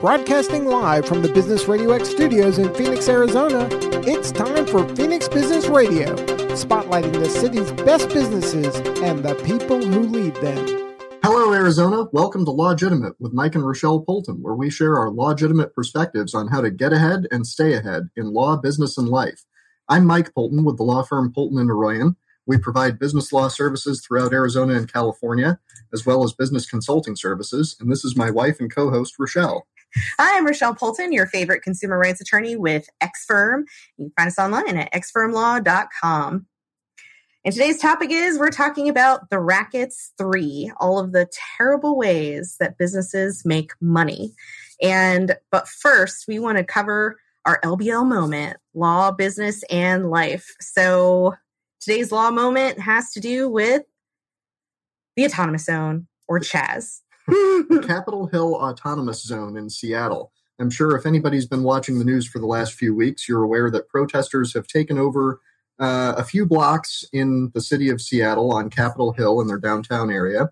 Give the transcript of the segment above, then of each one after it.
Broadcasting live from the Business Radio X studios in Phoenix, Arizona, it's time for Phoenix Business Radio, spotlighting the city's best businesses and the people who lead them. Hello, Arizona. Welcome to Legitimate with Mike and Rochelle Polton, where we share our legitimate perspectives on how to get ahead and stay ahead in law, business, and life. I'm Mike Polton with the law firm Polton and Arroyan. We provide business law services throughout Arizona and California, as well as business consulting services. And this is my wife and co host, Rochelle. Hi, I'm Rochelle Polton, your favorite consumer rights attorney with X Firm. You can find us online at xfirmlaw.com. And today's topic is we're talking about the Rackets 3, all of the terrible ways that businesses make money. And but first, we want to cover our LBL moment, law, business, and life. So today's law moment has to do with the autonomous zone or Chaz. Capitol Hill Autonomous Zone in Seattle. I'm sure if anybody's been watching the news for the last few weeks, you're aware that protesters have taken over uh, a few blocks in the city of Seattle on Capitol Hill in their downtown area.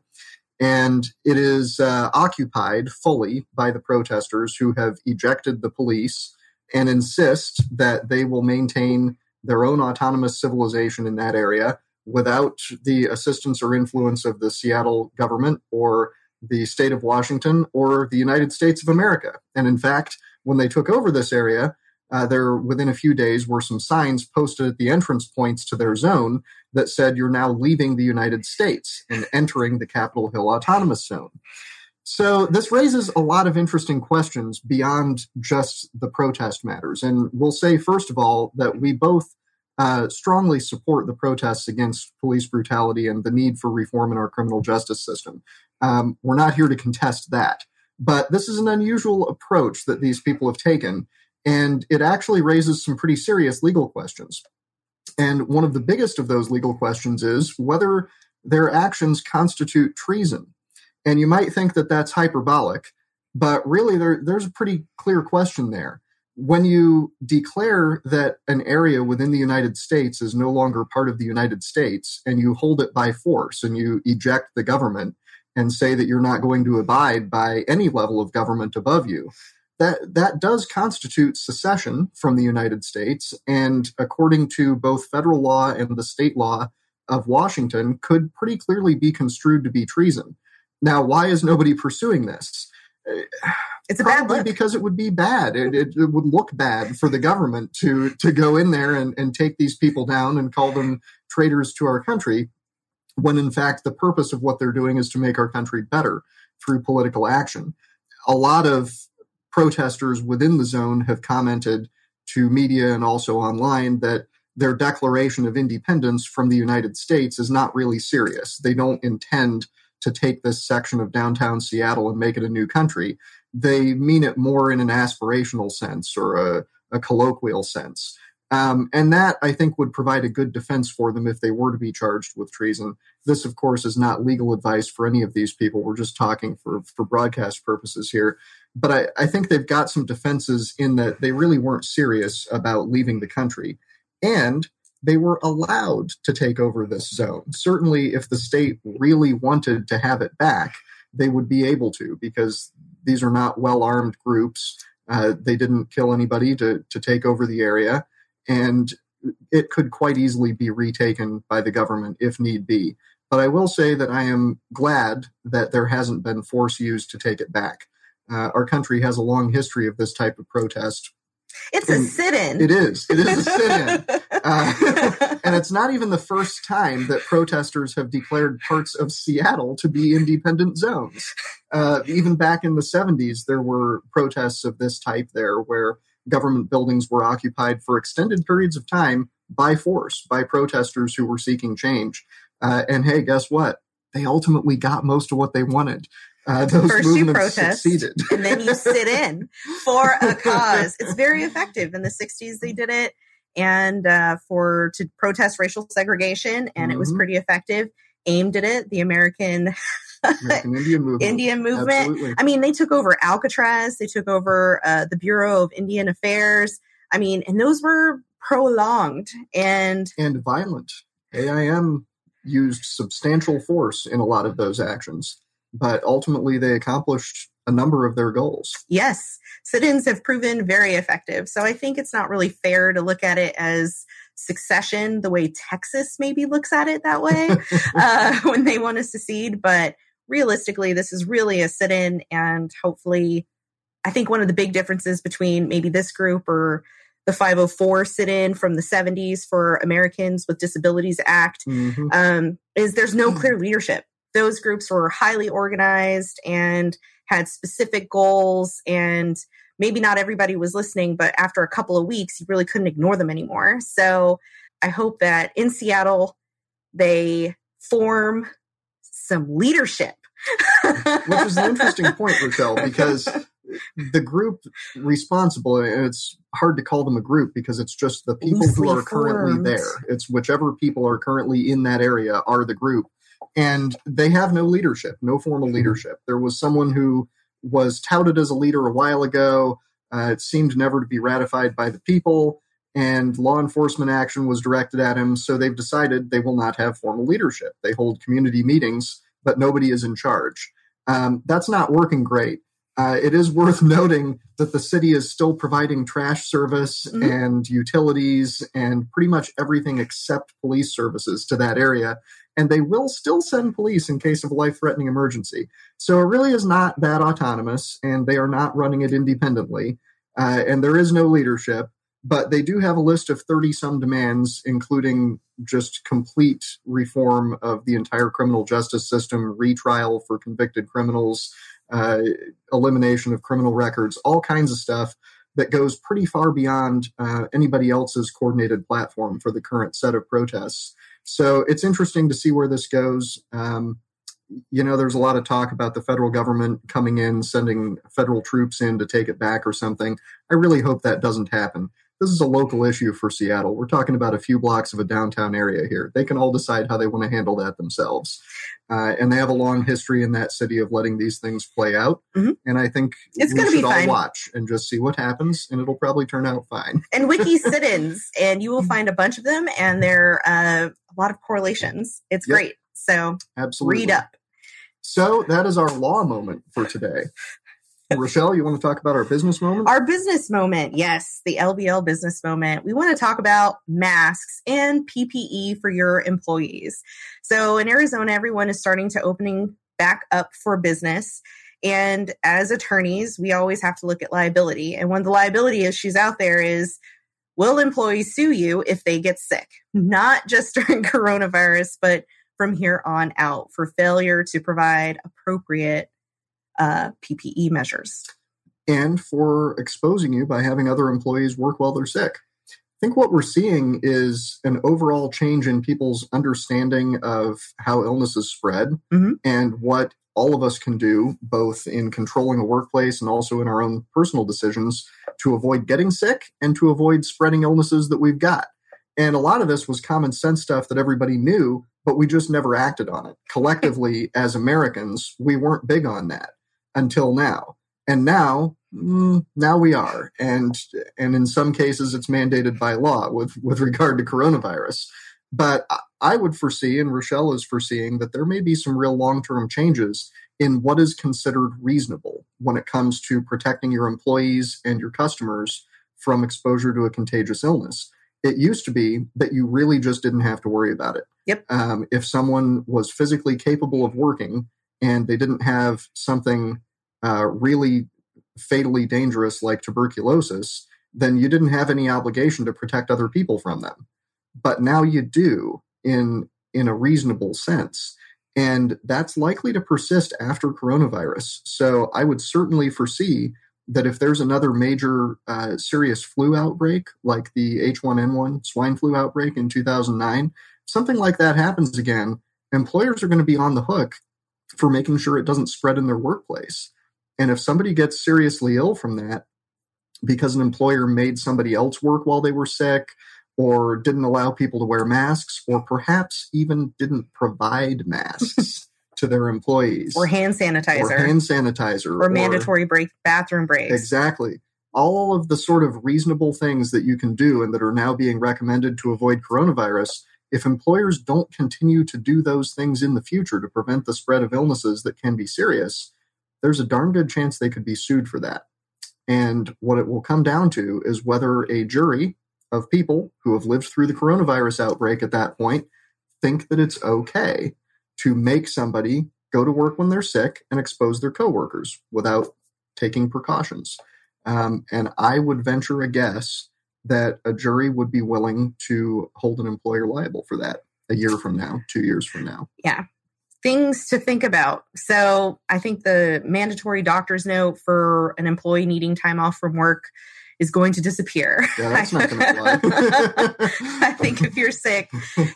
And it is uh, occupied fully by the protesters who have ejected the police and insist that they will maintain their own autonomous civilization in that area without the assistance or influence of the Seattle government or the state of Washington or the United States of America. And in fact, when they took over this area, uh, there within a few days were some signs posted at the entrance points to their zone that said you're now leaving the United States and entering the Capitol Hill Autonomous Zone. So this raises a lot of interesting questions beyond just the protest matters. And we'll say, first of all, that we both uh, strongly support the protests against police brutality and the need for reform in our criminal justice system. Um, we're not here to contest that. But this is an unusual approach that these people have taken, and it actually raises some pretty serious legal questions. And one of the biggest of those legal questions is whether their actions constitute treason. And you might think that that's hyperbolic, but really there, there's a pretty clear question there. When you declare that an area within the United States is no longer part of the United States and you hold it by force and you eject the government, and say that you're not going to abide by any level of government above you. That, that does constitute secession from the United States, and according to both federal law and the state law of Washington, could pretty clearly be construed to be treason. Now, why is nobody pursuing this? It's a Probably bad look. because it would be bad. It, it, it, would look bad for the government to to go in there and, and take these people down and call them traitors to our country when in fact the purpose of what they're doing is to make our country better through political action. A lot of protesters within the zone have commented to media and also online that their declaration of independence from the United States is not really serious. They don't intend to take this section of downtown Seattle and make it a new country. They mean it more in an aspirational sense or a, a colloquial sense. Um, and that, I think, would provide a good defense for them if they were to be charged with treason. This, of course, is not legal advice for any of these people. We're just talking for, for broadcast purposes here. But I, I think they've got some defenses in that they really weren't serious about leaving the country. And they were allowed to take over this zone. Certainly, if the state really wanted to have it back, they would be able to because these are not well armed groups. Uh, they didn't kill anybody to, to take over the area and it could quite easily be retaken by the government if need be. But I will say that I am glad that there hasn't been force used to take it back. Uh, our country has a long history of this type of protest. It's a sit in. It is. It is a sit in. Uh, and it's not even the first time that protesters have declared parts of Seattle to be independent zones. Uh, even back in the 70s, there were protests of this type there where government buildings were occupied for extended periods of time by force, by protesters who were seeking change. Uh, and hey, guess what? They ultimately got most of what they wanted. Uh, those First you protest, succeeded. and then you sit in for a cause. It's very effective. In the '60s, they did it, and uh, for to protest racial segregation, and mm-hmm. it was mm-hmm. pretty effective. Aimed at it. The American American Indian movement. Indian movement. Absolutely. I mean, they took over Alcatraz. They took over uh, the Bureau of Indian Affairs. I mean, and those were prolonged and and violent. AIM used substantial force in a lot of those actions. But ultimately they accomplished a number of their goals. Yes, sit ins have proven very effective. So I think it's not really fair to look at it as succession the way Texas maybe looks at it that way uh, when they want to secede. But realistically, this is really a sit in, and hopefully, I think one of the big differences between maybe this group or the 504 sit in from the 70s for Americans with Disabilities Act mm-hmm. um, is there's no clear leadership. Those groups were highly organized and had specific goals and maybe not everybody was listening, but after a couple of weeks, you really couldn't ignore them anymore. So I hope that in Seattle, they form some leadership. Which is an interesting point, Rochelle, because the group responsible, and it's hard to call them a group because it's just the people who are currently there. It's whichever people are currently in that area are the group. And they have no leadership, no formal mm-hmm. leadership. There was someone who was touted as a leader a while ago. Uh, it seemed never to be ratified by the people, and law enforcement action was directed at him. So they've decided they will not have formal leadership. They hold community meetings, but nobody is in charge. Um, that's not working great. Uh, it is worth noting that the city is still providing trash service mm-hmm. and utilities and pretty much everything except police services to that area and they will still send police in case of a life threatening emergency. So it really is not that autonomous, and they are not running it independently. Uh, and there is no leadership, but they do have a list of 30 some demands, including just complete reform of the entire criminal justice system, retrial for convicted criminals, uh, elimination of criminal records, all kinds of stuff that goes pretty far beyond uh, anybody else's coordinated platform for the current set of protests. So it's interesting to see where this goes. Um, you know, there's a lot of talk about the federal government coming in, sending federal troops in to take it back or something. I really hope that doesn't happen. This is a local issue for Seattle. We're talking about a few blocks of a downtown area here. They can all decide how they want to handle that themselves. Uh, and they have a long history in that city of letting these things play out. Mm-hmm. And I think it's we should all fine. watch and just see what happens, and it'll probably turn out fine. and wiki sit-ins, and you will find a bunch of them, and they're uh, a lot of correlations. It's yep. great. So absolutely read up. So that is our law moment for today. Rochelle, you want to talk about our business moment? Our business moment, yes, the LBL business moment. We want to talk about masks and PPE for your employees. So in Arizona, everyone is starting to opening back up for business. And as attorneys, we always have to look at liability. And one of the liability issues out there is will employees sue you if they get sick? Not just during coronavirus, but from here on out for failure to provide appropriate uh, PPE measures. And for exposing you by having other employees work while they're sick. I think what we're seeing is an overall change in people's understanding of how illnesses spread mm-hmm. and what all of us can do, both in controlling a workplace and also in our own personal decisions, to avoid getting sick and to avoid spreading illnesses that we've got. And a lot of this was common sense stuff that everybody knew, but we just never acted on it. Collectively, as Americans, we weren't big on that until now. And now, mm, now we are. And and in some cases, it's mandated by law with with regard to coronavirus. But I would foresee, and Rochelle is foreseeing, that there may be some real long term changes in what is considered reasonable when it comes to protecting your employees and your customers from exposure to a contagious illness. It used to be that you really just didn't have to worry about it. Yep. Um, if someone was physically capable of working and they didn't have something uh, really fatally dangerous like tuberculosis, then you didn't have any obligation to protect other people from them. But now you do in in a reasonable sense and that's likely to persist after coronavirus. So i would certainly foresee that if there's another major uh, serious flu outbreak like the h1n1 swine flu outbreak in 2009 something like that happens again employers are going to be on the hook for making sure it doesn't spread in their workplace and if somebody gets seriously ill from that because an employer made somebody else work while they were sick or didn't allow people to wear masks, or perhaps even didn't provide masks to their employees, or hand sanitizer, or hand sanitizer, or, or mandatory break bathroom breaks. Exactly. All of the sort of reasonable things that you can do and that are now being recommended to avoid coronavirus. If employers don't continue to do those things in the future to prevent the spread of illnesses that can be serious, there's a darn good chance they could be sued for that. And what it will come down to is whether a jury of people who have lived through the coronavirus outbreak at that point think that it's okay to make somebody go to work when they're sick and expose their coworkers without taking precautions. Um, and I would venture a guess that a jury would be willing to hold an employer liable for that a year from now, two years from now. Yeah. Things to think about. So I think the mandatory doctor's note for an employee needing time off from work is going to disappear. Yeah, that's not going to fly. I think if you're sick,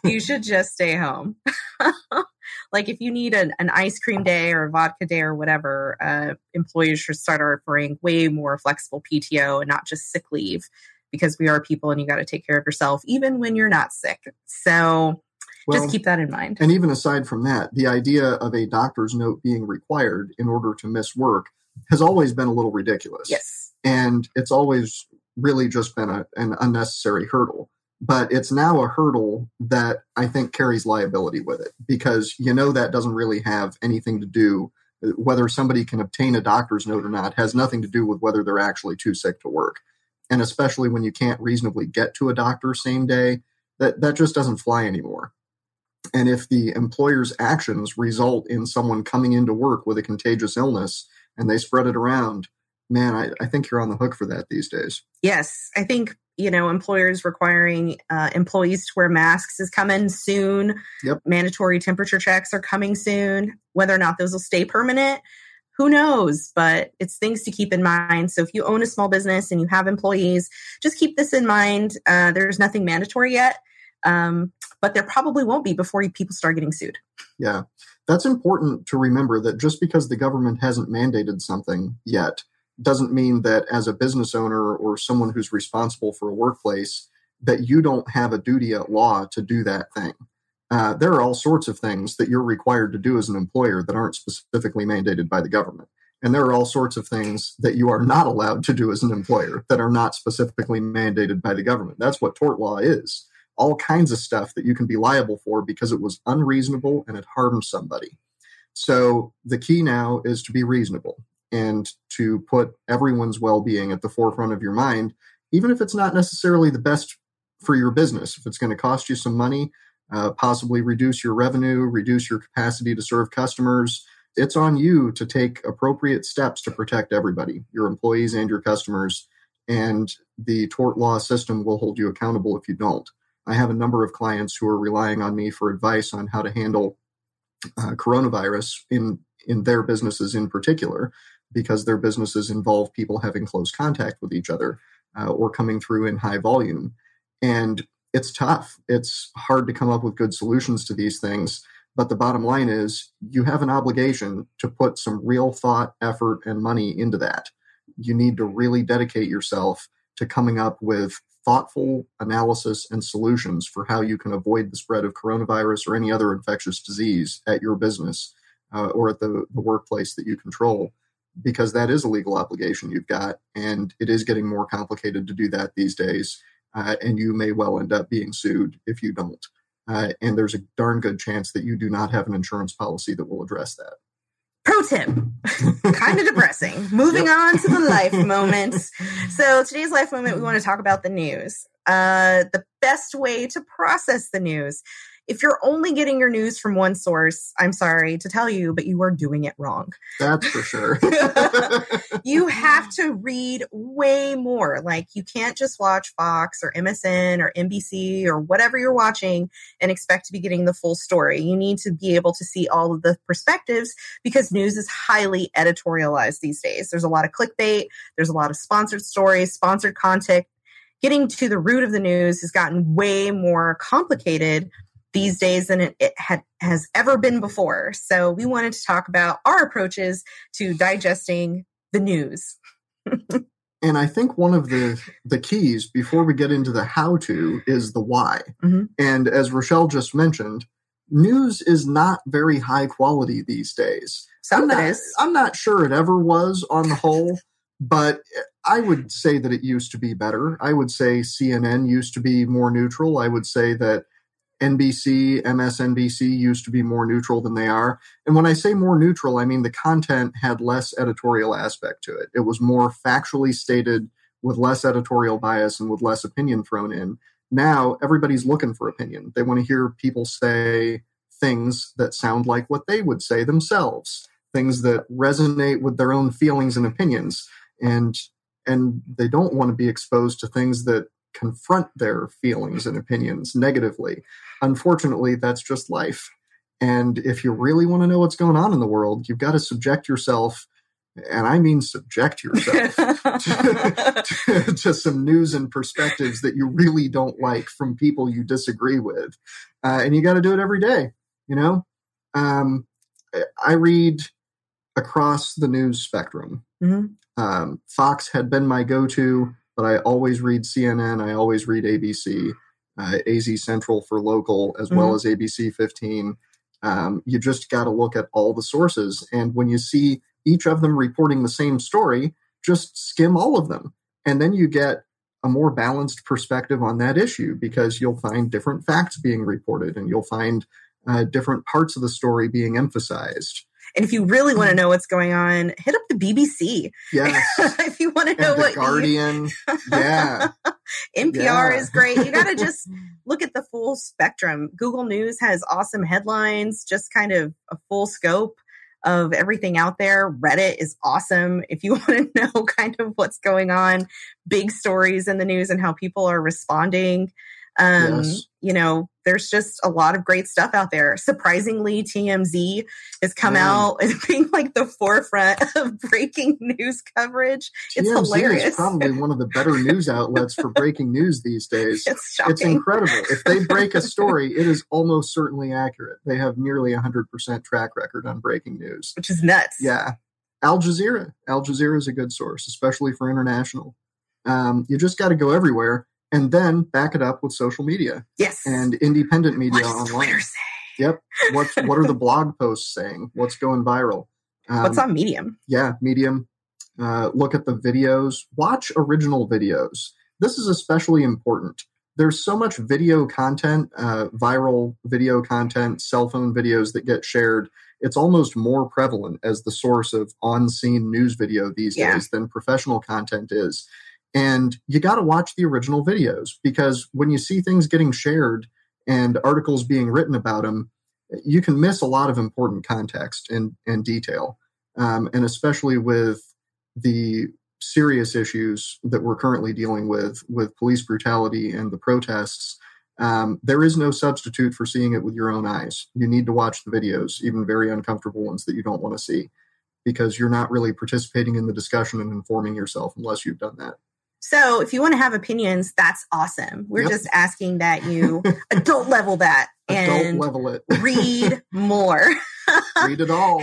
you should just stay home. like if you need an, an ice cream day or a vodka day or whatever, uh, employers should start offering way more flexible PTO and not just sick leave because we are people and you got to take care of yourself even when you're not sick. So well, just keep that in mind. And even aside from that, the idea of a doctor's note being required in order to miss work has always been a little ridiculous. Yes. And it's always really just been a, an unnecessary hurdle. But it's now a hurdle that I think carries liability with it because you know that doesn't really have anything to do uh, whether somebody can obtain a doctor's note or not has nothing to do with whether they're actually too sick to work. And especially when you can't reasonably get to a doctor same day, that, that just doesn't fly anymore. And if the employer's actions result in someone coming into work with a contagious illness and they spread it around, man, I, I think you're on the hook for that these days. Yes. I think, you know, employers requiring uh, employees to wear masks is coming soon. Yep. Mandatory temperature checks are coming soon. Whether or not those will stay permanent, who knows? But it's things to keep in mind. So if you own a small business and you have employees, just keep this in mind. Uh, there's nothing mandatory yet, um, but there probably won't be before people start getting sued. Yeah, that's important to remember that just because the government hasn't mandated something yet doesn't mean that as a business owner or someone who's responsible for a workplace that you don't have a duty at law to do that thing. Uh, there are all sorts of things that you're required to do as an employer that aren't specifically mandated by the government. And there are all sorts of things that you are not allowed to do as an employer that are not specifically mandated by the government. That's what tort law is. All kinds of stuff that you can be liable for because it was unreasonable and it harmed somebody. So the key now is to be reasonable and to put everyone's well being at the forefront of your mind, even if it's not necessarily the best for your business. If it's going to cost you some money, uh, possibly reduce your revenue, reduce your capacity to serve customers, it's on you to take appropriate steps to protect everybody, your employees and your customers. And the tort law system will hold you accountable if you don't. I have a number of clients who are relying on me for advice on how to handle uh, coronavirus in in their businesses in particular because their businesses involve people having close contact with each other uh, or coming through in high volume. And it's tough. It's hard to come up with good solutions to these things. But the bottom line is you have an obligation to put some real thought, effort, and money into that. You need to really dedicate yourself to coming up with thoughtful analysis and solutions for how you can avoid the spread of coronavirus or any other infectious disease at your business uh, or at the, the workplace that you control because that is a legal obligation you've got, and it is getting more complicated to do that these days. Uh, and you may well end up being sued if you don't. Uh, and there's a darn good chance that you do not have an insurance policy that will address that. Pro tip, kind of depressing. Moving yep. on to the life moments. So today's life moment, we want to talk about the news. Uh, the best way to process the news if you're only getting your news from one source, I'm sorry to tell you, but you are doing it wrong. That's for sure. you have to read way more. Like you can't just watch Fox or MSN or NBC or whatever you're watching and expect to be getting the full story. You need to be able to see all of the perspectives because news is highly editorialized these days. There's a lot of clickbait, there's a lot of sponsored stories, sponsored content. Getting to the root of the news has gotten way more complicated these days than it, it had, has ever been before. So we wanted to talk about our approaches to digesting the news. and I think one of the the keys before we get into the how to is the why. Mm-hmm. And as Rochelle just mentioned, news is not very high quality these days. Some I'm not, is. I'm not sure it ever was on the whole, but I would say that it used to be better. I would say CNN used to be more neutral. I would say that NBC, MSNBC used to be more neutral than they are. And when I say more neutral, I mean the content had less editorial aspect to it. It was more factually stated with less editorial bias and with less opinion thrown in. Now everybody's looking for opinion. They want to hear people say things that sound like what they would say themselves, things that resonate with their own feelings and opinions. And and they don't want to be exposed to things that confront their feelings and opinions negatively. Unfortunately, that's just life. And if you really want to know what's going on in the world, you've got to subject yourself, and I mean subject yourself to, to, to, some news and perspectives that you really don't like from people you disagree with. Uh, and you got to do it every day, you know? Um, I read across the news spectrum. Mm-hmm. Um, Fox had been my go to but I always read CNN. I always read ABC, uh, AZ Central for local, as mm-hmm. well as ABC 15. Um, you just got to look at all the sources. And when you see each of them reporting the same story, just skim all of them. And then you get a more balanced perspective on that issue because you'll find different facts being reported and you'll find uh, different parts of the story being emphasized. And if you really want to mm. know what's going on, hit up the BBC. Yes. if you want to know what Guardian. You... yeah. NPR yeah. is great. You got to just look at the full spectrum. Google News has awesome headlines, just kind of a full scope of everything out there. Reddit is awesome. If you want to know kind of what's going on, big stories in the news and how people are responding. Um, yes. You know, there's just a lot of great stuff out there. Surprisingly, TMZ has come mm. out as being like the forefront of breaking news coverage. It's TMZ hilarious. is probably one of the better news outlets for breaking news these days. It's shocking. It's incredible. If they break a story, it is almost certainly accurate. They have nearly 100% track record on breaking news, which is nuts. Yeah. Al Jazeera. Al Jazeera is a good source, especially for international. Um, you just got to go everywhere and then back it up with social media. Yes. And independent media online. Yep. What's what are the blog posts saying? What's going viral? Um, What's on Medium? Yeah, Medium. Uh, look at the videos. Watch original videos. This is especially important. There's so much video content, uh, viral video content, cell phone videos that get shared. It's almost more prevalent as the source of on-scene news video these yeah. days than professional content is. And you got to watch the original videos because when you see things getting shared and articles being written about them, you can miss a lot of important context and, and detail. Um, and especially with the serious issues that we're currently dealing with, with police brutality and the protests, um, there is no substitute for seeing it with your own eyes. You need to watch the videos, even very uncomfortable ones that you don't want to see, because you're not really participating in the discussion and informing yourself unless you've done that. So if you want to have opinions, that's awesome. We're yep. just asking that you adult level that and level it. read more. read it all.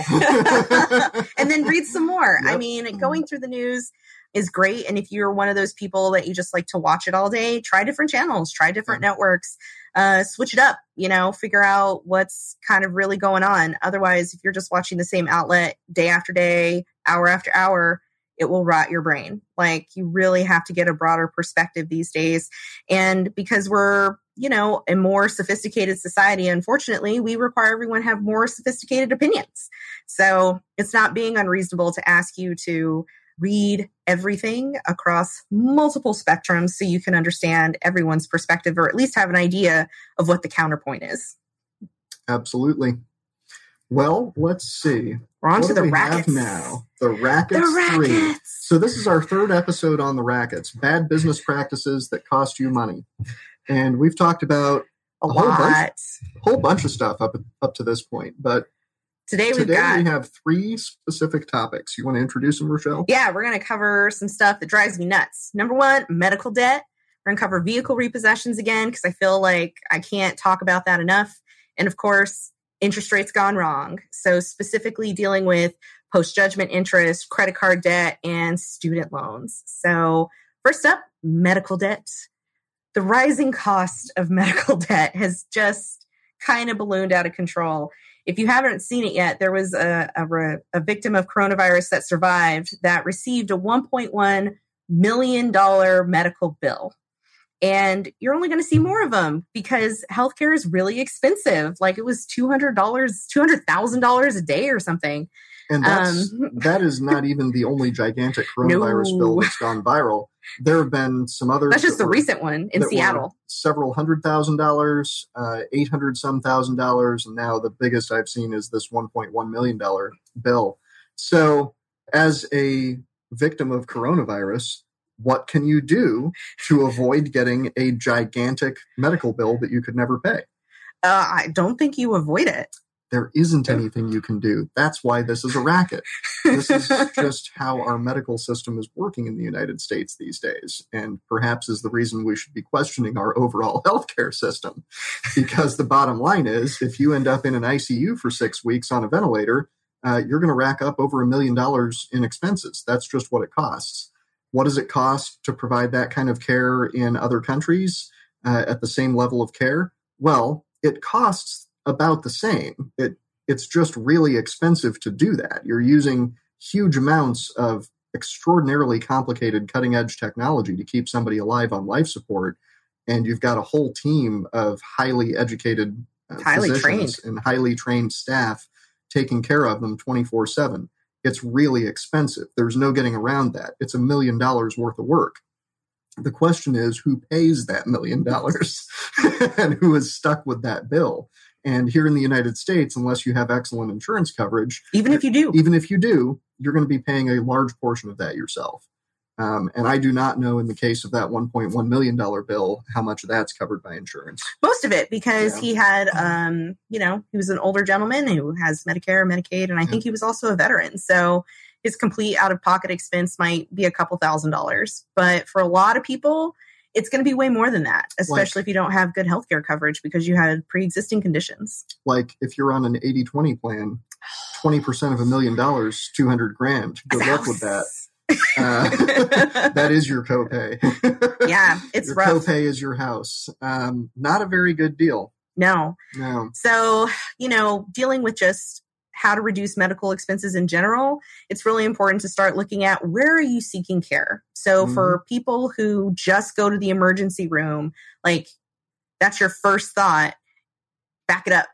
and then read some more. Yep. I mean, going through the news is great. And if you're one of those people that you just like to watch it all day, try different channels, try different networks, uh, switch it up, you know, figure out what's kind of really going on. Otherwise, if you're just watching the same outlet day after day, hour after hour, it will rot your brain. Like you really have to get a broader perspective these days. And because we're, you know, a more sophisticated society, unfortunately, we require everyone have more sophisticated opinions. So it's not being unreasonable to ask you to read everything across multiple spectrums so you can understand everyone's perspective or at least have an idea of what the counterpoint is. Absolutely. Well, let's see. We're on what to the rackets now. The rackets, the rackets three. So this is our third episode on the rackets. Bad business practices that cost you money, and we've talked about a, a whole bunch, whole bunch of stuff up up to this point. But today, today got, we have three specific topics. You want to introduce them, Rochelle? Yeah, we're going to cover some stuff that drives me nuts. Number one, medical debt. We're going to cover vehicle repossessions again because I feel like I can't talk about that enough. And of course, interest rates gone wrong. So, specifically dealing with post judgment interest, credit card debt, and student loans. So, first up, medical debt. The rising cost of medical debt has just kind of ballooned out of control. If you haven't seen it yet, there was a, a, a victim of coronavirus that survived that received a $1.1 million medical bill. And you're only going to see more of them because healthcare is really expensive. Like it was two hundred dollars, two hundred thousand dollars a day or something. And that's um, that is not even the only gigantic coronavirus no. bill that's gone viral. There have been some others. That's just that the were, recent one in Seattle. Several hundred thousand dollars, uh, eight hundred some thousand dollars, and now the biggest I've seen is this one point one million dollar bill. So, as a victim of coronavirus, what can you do to avoid getting a gigantic medical bill that you could never pay? Uh, I don't think you avoid it. There isn't anything you can do. That's why this is a racket. This is just how our medical system is working in the United States these days, and perhaps is the reason we should be questioning our overall healthcare system. Because the bottom line is, if you end up in an ICU for six weeks on a ventilator, uh, you're going to rack up over a million dollars in expenses. That's just what it costs. What does it cost to provide that kind of care in other countries uh, at the same level of care? Well, it costs about the same. It it's just really expensive to do that. You're using huge amounts of extraordinarily complicated cutting edge technology to keep somebody alive on life support and you've got a whole team of highly educated uh, highly trained and highly trained staff taking care of them 24 7 it's really expensive. There's no getting around that. It's a million dollars worth of work. The question is who pays that million dollars and who is stuck with that bill? And here in the United States, unless you have excellent insurance coverage, even if you do, even if you do, you're going to be paying a large portion of that yourself. Um, and I do not know in the case of that $1.1 million bill how much of that's covered by insurance. Most of it, because yeah. he had, um, you know, he was an older gentleman who has Medicare, Medicaid, and I yeah. think he was also a veteran. So his complete out of pocket expense might be a couple thousand dollars. But for a lot of people, it's going to be way more than that, especially like, if you don't have good healthcare coverage because you had pre existing conditions. Like if you're on an 80 20 plan, 20% of a million dollars, 200 grand. Good luck with that. Uh, that is your copay. yeah, it's your rough. Copay is your house. Um, not a very good deal. No. No. So, you know, dealing with just how to reduce medical expenses in general, it's really important to start looking at where are you seeking care. So, mm-hmm. for people who just go to the emergency room, like that's your first thought, back it up.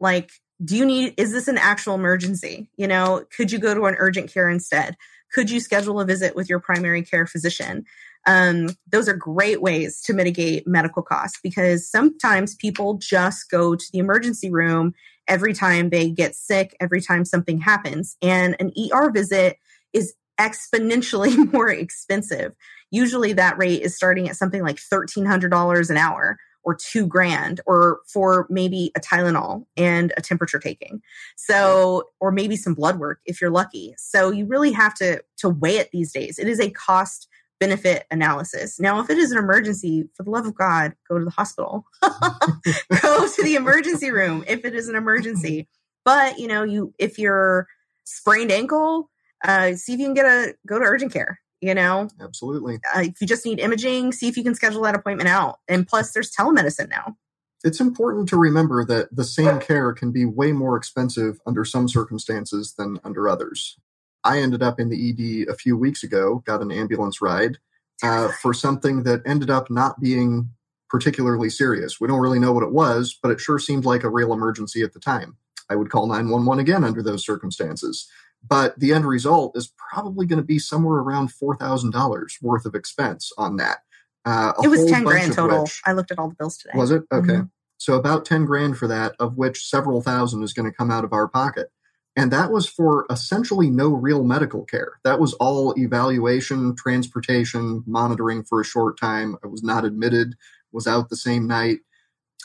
Like, do you need, is this an actual emergency? You know, could you go to an urgent care instead? Could you schedule a visit with your primary care physician? Um, those are great ways to mitigate medical costs because sometimes people just go to the emergency room every time they get sick, every time something happens. And an ER visit is exponentially more expensive. Usually that rate is starting at something like $1,300 an hour or two grand or for maybe a Tylenol and a temperature taking. So, or maybe some blood work if you're lucky. So you really have to, to weigh it these days. It is a cost benefit analysis. Now, if it is an emergency, for the love of God, go to the hospital. go to the emergency room if it is an emergency. But, you know, you, if you're sprained ankle, uh, see if you can get a, go to urgent care you know? Absolutely. Uh, if you just need imaging see if you can schedule that appointment out. And plus there's telemedicine now. It's important to remember that the same care can be way more expensive under some circumstances than under others. I ended up in the ed a few weeks ago got an ambulance ride uh, for something that ended up not being particularly serious. We don't really know what it was but it sure seemed like a real emergency at the time. I would call 911 again under those circumstances but the end result is probably going to be somewhere around four thousand dollars worth of expense on that. Uh, it was ten grand total. Which, I looked at all the bills today. Was it okay? Mm-hmm. So about ten grand for that, of which several thousand is going to come out of our pocket. And that was for essentially no real medical care. That was all evaluation, transportation, monitoring for a short time. I was not admitted, was out the same night.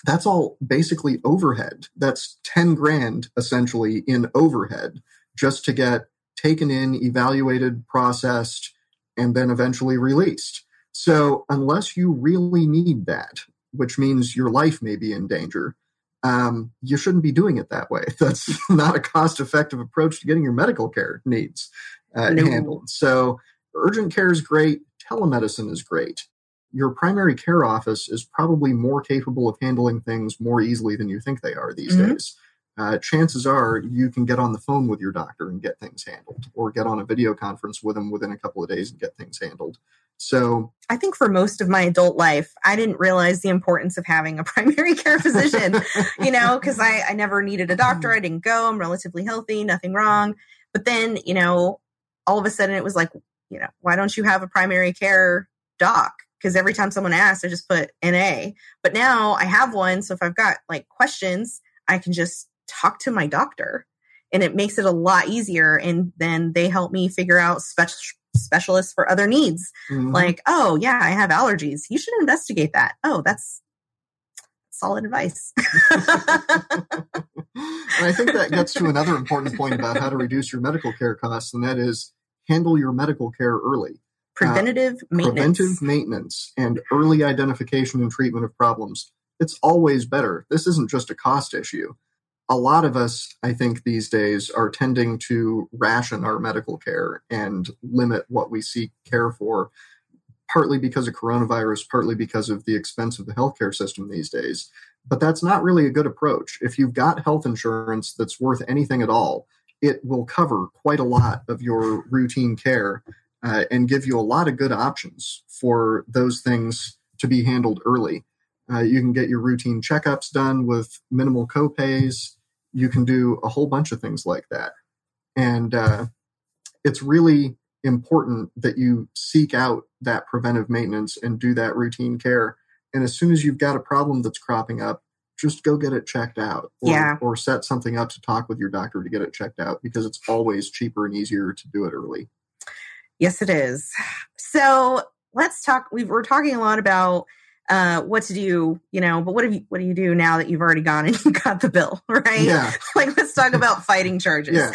That's all basically overhead. That's 10 grand essentially in overhead just to get taken in, evaluated, processed, and then eventually released. So, unless you really need that, which means your life may be in danger, um, you shouldn't be doing it that way. That's not a cost effective approach to getting your medical care needs uh, no. handled. So, urgent care is great, telemedicine is great. Your primary care office is probably more capable of handling things more easily than you think they are these mm-hmm. days uh, chances are you can get on the phone with your doctor and get things handled, or get on a video conference with them within a couple of days and get things handled. So I think for most of my adult life, I didn't realize the importance of having a primary care physician, you know, because I, I never needed a doctor. I didn't go. I'm relatively healthy, nothing wrong. But then, you know, all of a sudden it was like, you know, why don't you have a primary care doc? Because every time someone asks, I just put NA. But now I have one. So if I've got like questions, I can just talk to my doctor and it makes it a lot easier. And then they help me figure out special specialists for other needs. Mm-hmm. Like, oh, yeah, I have allergies. You should investigate that. Oh, that's solid advice. and I think that gets to another important point about how to reduce your medical care costs, and that is handle your medical care early. Preventative uh, maintenance. Preventive maintenance and early identification and treatment of problems. It's always better. This isn't just a cost issue a lot of us, I think, these days are tending to ration our medical care and limit what we seek care for, partly because of coronavirus, partly because of the expense of the healthcare system these days. But that's not really a good approach. If you've got health insurance that's worth anything at all, it will cover quite a lot of your routine care uh, and give you a lot of good options for those things to be handled early. Uh, you can get your routine checkups done with minimal copays you can do a whole bunch of things like that. And uh, it's really important that you seek out that preventive maintenance and do that routine care. And as soon as you've got a problem that's cropping up, just go get it checked out or, yeah. or set something up to talk with your doctor to get it checked out because it's always cheaper and easier to do it early. Yes, it is. So let's talk. We were talking a lot about uh, what to do, you know, but what do you what do you do now that you've already gone and you got the bill, right? Yeah. like let's talk about fighting charges. Yeah.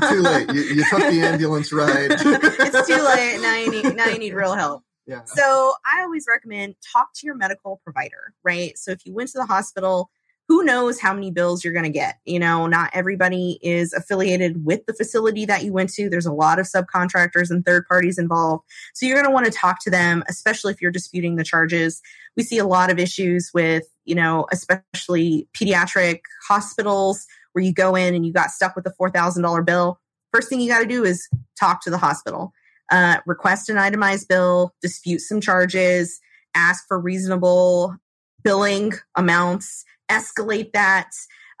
We're too late. You, you took the ambulance ride. it's too late. Now you need now you need real help. Yeah. So I always recommend talk to your medical provider, right? So if you went to the hospital who knows how many bills you're going to get? You know, not everybody is affiliated with the facility that you went to. There's a lot of subcontractors and third parties involved. So you're going to want to talk to them, especially if you're disputing the charges. We see a lot of issues with, you know, especially pediatric hospitals where you go in and you got stuck with a $4,000 bill. First thing you got to do is talk to the hospital, uh, request an itemized bill, dispute some charges, ask for reasonable billing amounts escalate that.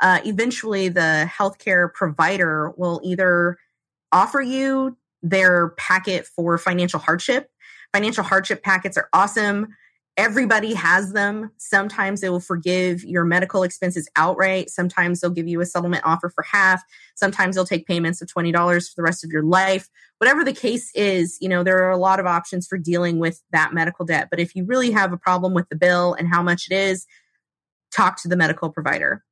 Uh, eventually, the healthcare provider will either offer you their packet for financial hardship. Financial hardship packets are awesome. Everybody has them. Sometimes they will forgive your medical expenses outright. Sometimes they'll give you a settlement offer for half. Sometimes they'll take payments of $20 for the rest of your life. Whatever the case is, you know, there are a lot of options for dealing with that medical debt. But if you really have a problem with the bill and how much it is, talk to the medical provider.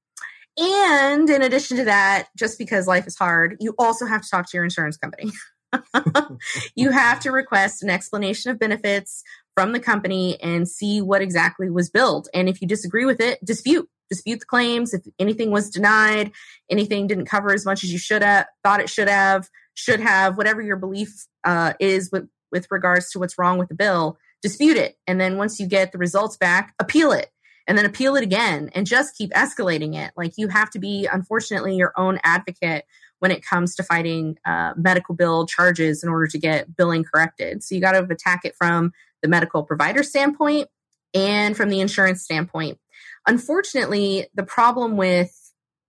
And in addition to that, just because life is hard, you also have to talk to your insurance company. you have to request an explanation of benefits from the company and see what exactly was billed. And if you disagree with it, dispute. Dispute the claims. If anything was denied, anything didn't cover as much as you should have, thought it should have, should have, whatever your belief uh, is with, with regards to what's wrong with the bill, dispute it. And then once you get the results back, appeal it and then appeal it again and just keep escalating it. Like you have to be, unfortunately, your own advocate when it comes to fighting uh, medical bill charges in order to get billing corrected. So you got to attack it from the medical provider standpoint and from the insurance standpoint. Unfortunately, the problem with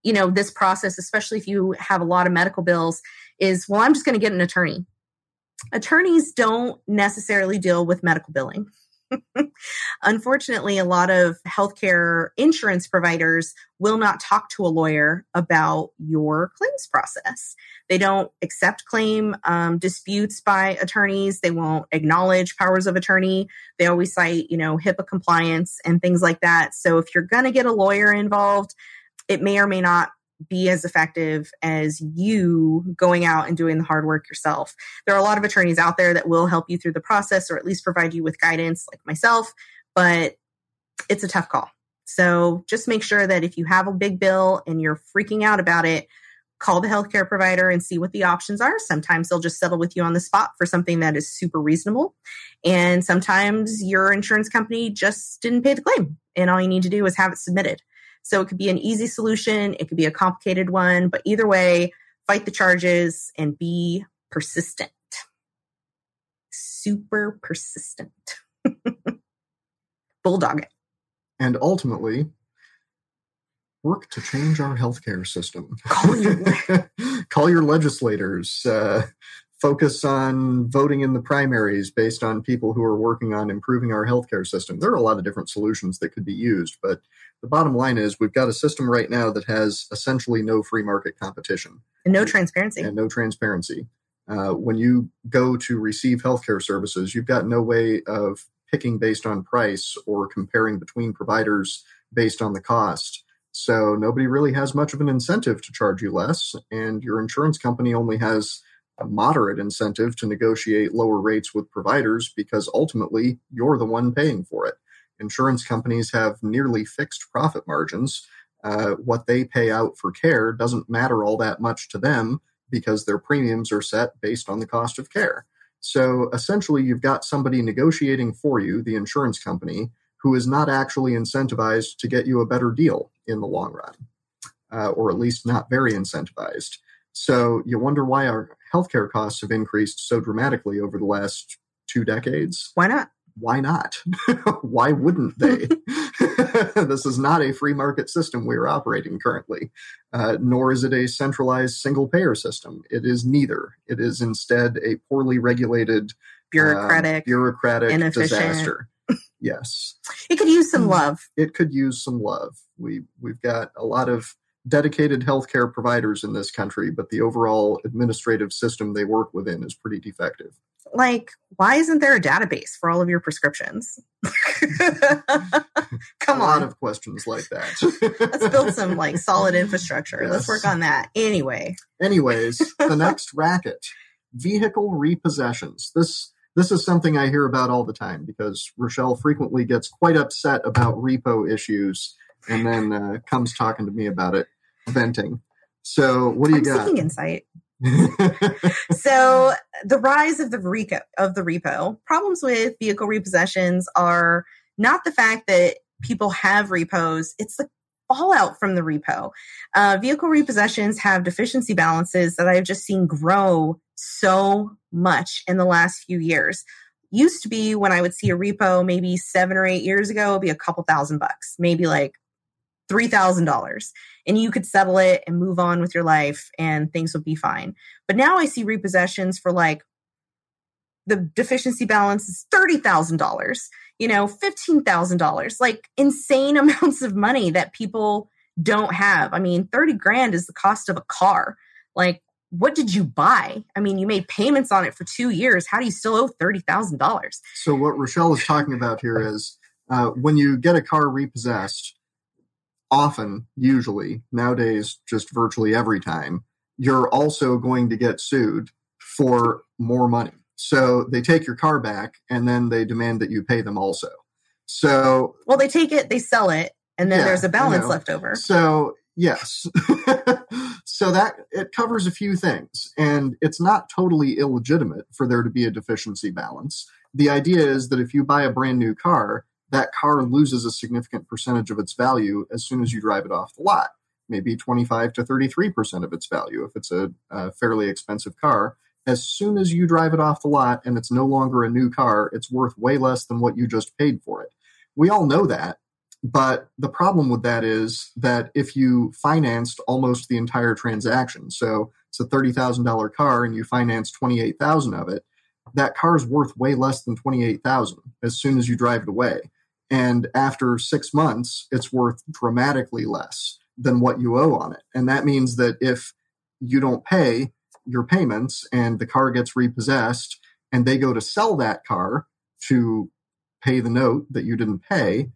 you know this process, especially if you have a lot of medical bills, is well, I'm just going to get an attorney. Attorneys don't necessarily deal with medical billing. Unfortunately, a lot of healthcare insurance providers will not talk to a lawyer about your claims process. They don't accept claim um, disputes by attorneys. They won't acknowledge powers of attorney. They always cite, you know, HIPAA compliance and things like that. So if you're going to get a lawyer involved, it may or may not be as effective as you going out and doing the hard work yourself. There are a lot of attorneys out there that will help you through the process or at least provide you with guidance, like myself, but it's a tough call. So just make sure that if you have a big bill and you're freaking out about it, call the healthcare provider and see what the options are. Sometimes they'll just settle with you on the spot for something that is super reasonable. And sometimes your insurance company just didn't pay the claim and all you need to do is have it submitted. So it could be an easy solution, it could be a complicated one, but either way, fight the charges and be persistent. super persistent. Bulldog it. And ultimately, work to change our healthcare system. Call your, Call your legislators. Uh, focus on voting in the primaries based on people who are working on improving our healthcare system. There are a lot of different solutions that could be used, but the bottom line is we've got a system right now that has essentially no free market competition and no transparency. and no transparency. Uh, when you go to receive healthcare services, you've got no way of picking based on price or comparing between providers based on the cost. So nobody really has much of an incentive to charge you less, and your insurance company only has a moderate incentive to negotiate lower rates with providers because ultimately you're the one paying for it. Insurance companies have nearly fixed profit margins. Uh, what they pay out for care doesn't matter all that much to them because their premiums are set based on the cost of care. So essentially, you've got somebody negotiating for you, the insurance company, who is not actually incentivized to get you a better deal in the long run, uh, or at least not very incentivized. So you wonder why our healthcare costs have increased so dramatically over the last two decades. Why not? Why not? why wouldn't they? this is not a free market system we are operating currently, uh, nor is it a centralized single payer system. It is neither. It is instead a poorly regulated, Bureaucratic, uh, bureaucratic inefficient. disaster. yes, it could use some love. it could use some love. We we've got a lot of dedicated healthcare providers in this country, but the overall administrative system they work within is pretty defective. Like, why isn't there a database for all of your prescriptions? Come a lot on. of questions like that. Let's build some like solid infrastructure. Let's work on that. Anyway, Anyways, the next racket, vehicle repossessions. This this is something I hear about all the time because Rochelle frequently gets quite upset about repo issues and then uh, comes talking to me about it, venting. So, what do you I'm got? seeking insight. so the rise of the repo of the repo problems with vehicle repossessions are not the fact that people have repos it's the fallout from the repo uh, vehicle repossessions have deficiency balances that i've just seen grow so much in the last few years used to be when i would see a repo maybe seven or eight years ago it'd be a couple thousand bucks maybe like $3000 and you could settle it and move on with your life and things would be fine. But now I see repossessions for like the deficiency balance is $30,000, you know, $15,000, like insane amounts of money that people don't have. I mean, 30 grand is the cost of a car. Like, what did you buy? I mean, you made payments on it for two years. How do you still owe $30,000? So what Rochelle is talking about here is uh, when you get a car repossessed, often, usually, nowadays, just virtually every time, you're also going to get sued for more money. So they take your car back and then they demand that you pay them also. So Well, they take it, they sell it, and then Yeah, there's a balance know. left over. So yes, so that it covers a few things, and it's not totally illegitimate for there to be a deficiency balance. The idea is that if you buy a brand new car, that car loses a significant percentage of its value as soon as you drive it off the lot. Maybe 25 to 33 percent of its value if it's a, a fairly expensive car. As soon as you drive it off the lot and it's no longer a new car, it's worth way less than what you just paid for it. We all know that. But the problem with that is that if you financed almost the entire transaction, so it's a thirty thousand dollar car and you finance twenty eight thousand of it, that car is worth way less than twenty eight thousand as soon as you drive it away. And after six months, it's worth dramatically less than what you owe on it. And that means that if you don't pay your payments and the car gets repossessed and they go to sell that car to pay the note that you didn't pay,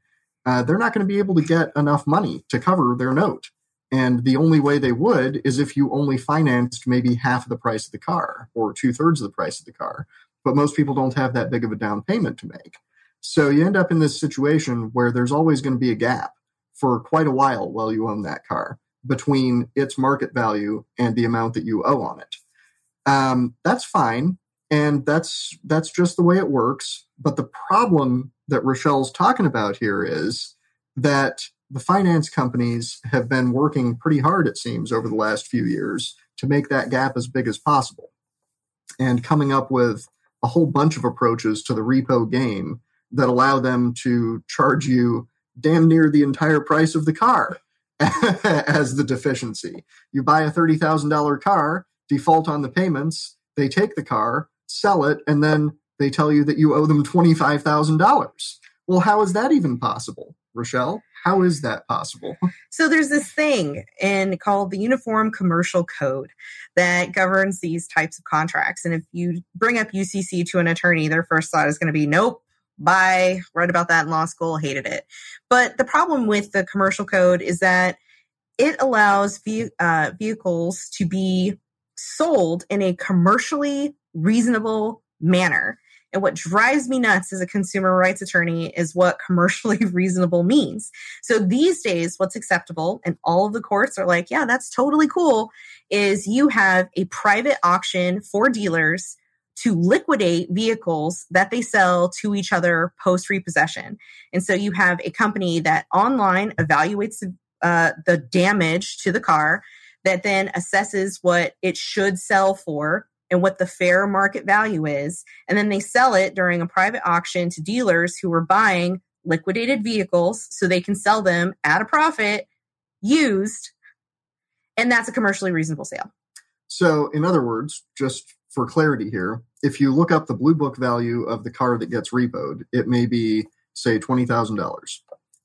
uh, they're not going to be able to get enough money to cover their note. And the only way they would is if you only financed maybe half of the price of the car or two thirds of the price of the car. But most people don't have that big of a down payment to make. So you end up in this situation where there's always going to be a gap for quite a while while you own that car between its market value and the amount that you owe on it. Um, that's fine, and that's that's just the way it works. But the problem that Rochelle's talking about here is that the finance companies have been working pretty hard, it seems, over the last few years to make that gap as big as possible, and coming up with a whole bunch of approaches to the repo game that allow them to charge you damn near the entire price of the car as the deficiency. You buy a $30,000 car, default on the payments, they take the car, sell it, and then they tell you that you owe them $25,000. Well, how is that even possible, Rochelle? How is that possible? So there's this thing in called the Uniform Commercial Code that governs these types of contracts. And if you bring up UCC to an attorney, their first thought is going to be, nope, bye. Read about that in law school, hated it. But the problem with the commercial code is that it allows ve- uh, vehicles to be sold in a commercially reasonable manner. And what drives me nuts as a consumer rights attorney is what commercially reasonable means. So these days, what's acceptable, and all of the courts are like, yeah, that's totally cool, is you have a private auction for dealers to liquidate vehicles that they sell to each other post repossession. And so you have a company that online evaluates uh, the damage to the car, that then assesses what it should sell for and what the fair market value is. And then they sell it during a private auction to dealers who are buying liquidated vehicles so they can sell them at a profit used. And that's a commercially reasonable sale. So, in other words, just for clarity here, if you look up the blue book value of the car that gets repoed, it may be, say, $20,000.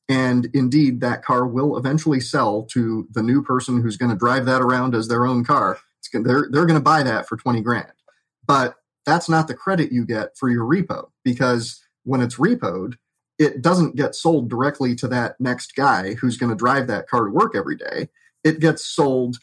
And indeed, that car will eventually sell to the new person who's going to drive that around as their own car. Gonna, they're they're going to buy that for 20 grand. But that's not the credit you get for your repo because when it's repoed, it doesn't get sold directly to that next guy who's going to drive that car to work every day. It gets sold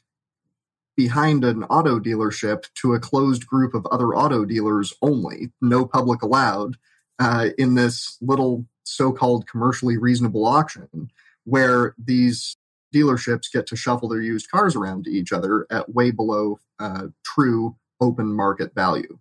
behind an auto dealership to a closed group of other auto dealers only, no public allowed, uh, in this little so called commercially reasonable auction where these dealerships get to shuffle their used cars around to each other at way below uh, true open market value.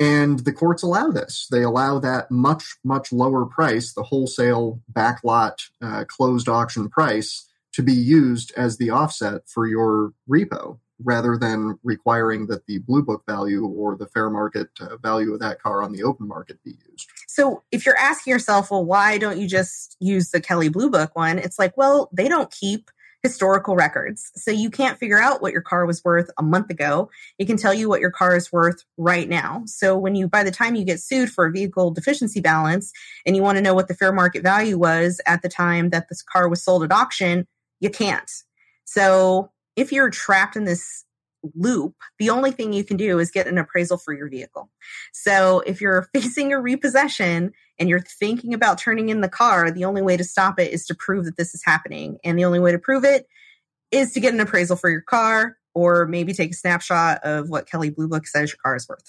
And the courts allow this. They allow that much, much lower price, the wholesale backlot uh, closed auction price, to be used as the offset for your repo rather than requiring that the blue book value or the fair market uh, value of that car on the open market be used. So if you're asking yourself, well, why don't you just use the Kelley Blue Book one? It's like, well, they don't keep historical records. So you can't figure out what your car was worth a month ago. It can tell you what your car is worth right now. So when you by the time you get sued for a vehicle deficiency balance and you want to know what the fair market value was at the time that this car was sold at auction, you can't. So if you're trapped in this loop, the only thing you can do is get an appraisal for your vehicle. So if you're facing a repossession and you're thinking about turning in the car, the only way to stop it is to prove that this is happening. And the only way to prove it is to get an appraisal for your car or maybe take a snapshot of what Kelley Blue Book says your car is worth.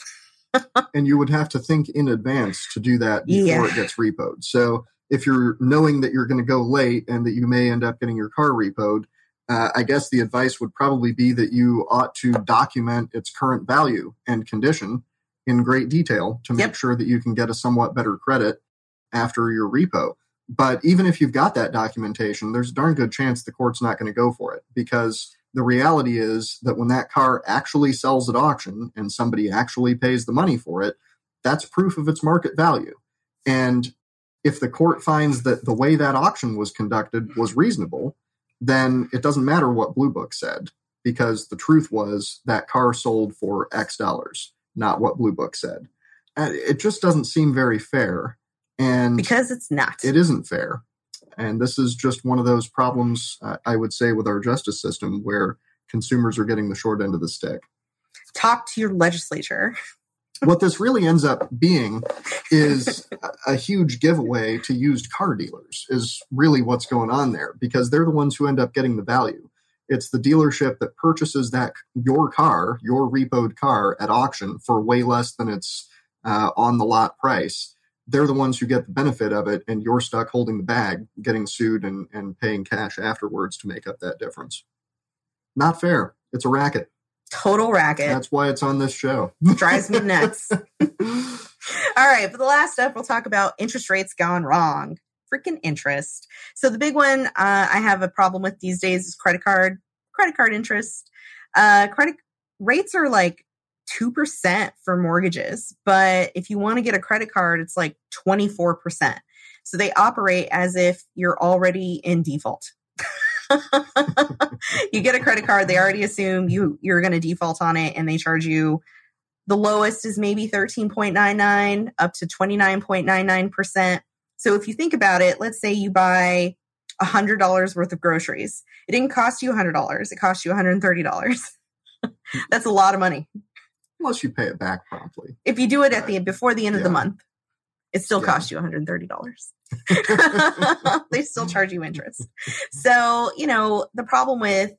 and you would have to think in advance to do that before yeah. it gets repoed. So if you're knowing that you're going to go late and that you may end up getting your car repoed, uh, I guess the advice would probably be that you ought to document its current value and condition in great detail to make yep. sure that you can get a somewhat better credit after your repo. But even if you've got that documentation, there's a darn good chance the court's not going to go for it because the reality is that when that car actually sells at auction and somebody actually pays the money for it, that's proof of its market value. And if the court finds that the way that auction was conducted was reasonable, then it doesn't matter what Blue Book said because the truth was that car sold for X dollars, not what Blue Book said. It just doesn't seem very fair. And because it's not, it isn't fair. And this is just one of those problems, uh, I would say, with our justice system where consumers are getting the short end of the stick. Talk to your legislature. what this really ends up being is a huge giveaway to used car dealers is really what's going on there because they're the ones who end up getting the value. It's the dealership that purchases that your car your repoed car at auction for way less than its uh, on the lot price. They're the ones who get the benefit of it and you're stuck holding the bag getting sued and, and paying cash afterwards to make up that difference. Not fair. It's a racket total racket. That's why it's on this show. Drives me nuts. All right, for the last step, we'll talk about interest rates gone wrong. Freaking interest. So the big one uh, I have a problem with these days is credit card, credit card interest. Uh, credit rates are like 2% for mortgages. But if you want to get a credit card, it's like 24%. So they operate as if you're already in default. you get a credit card, they already assume you you're going to default on it and they charge you the lowest is maybe 13.99 up to 29.99%. So if you think about it, let's say you buy $100 worth of groceries. It didn't cost you $100, it cost you $130. That's a lot of money. Unless you pay it back promptly. If you do it at the before the end of the month, it still yeah. costs you $130. they still charge you interest. So, you know, the problem with,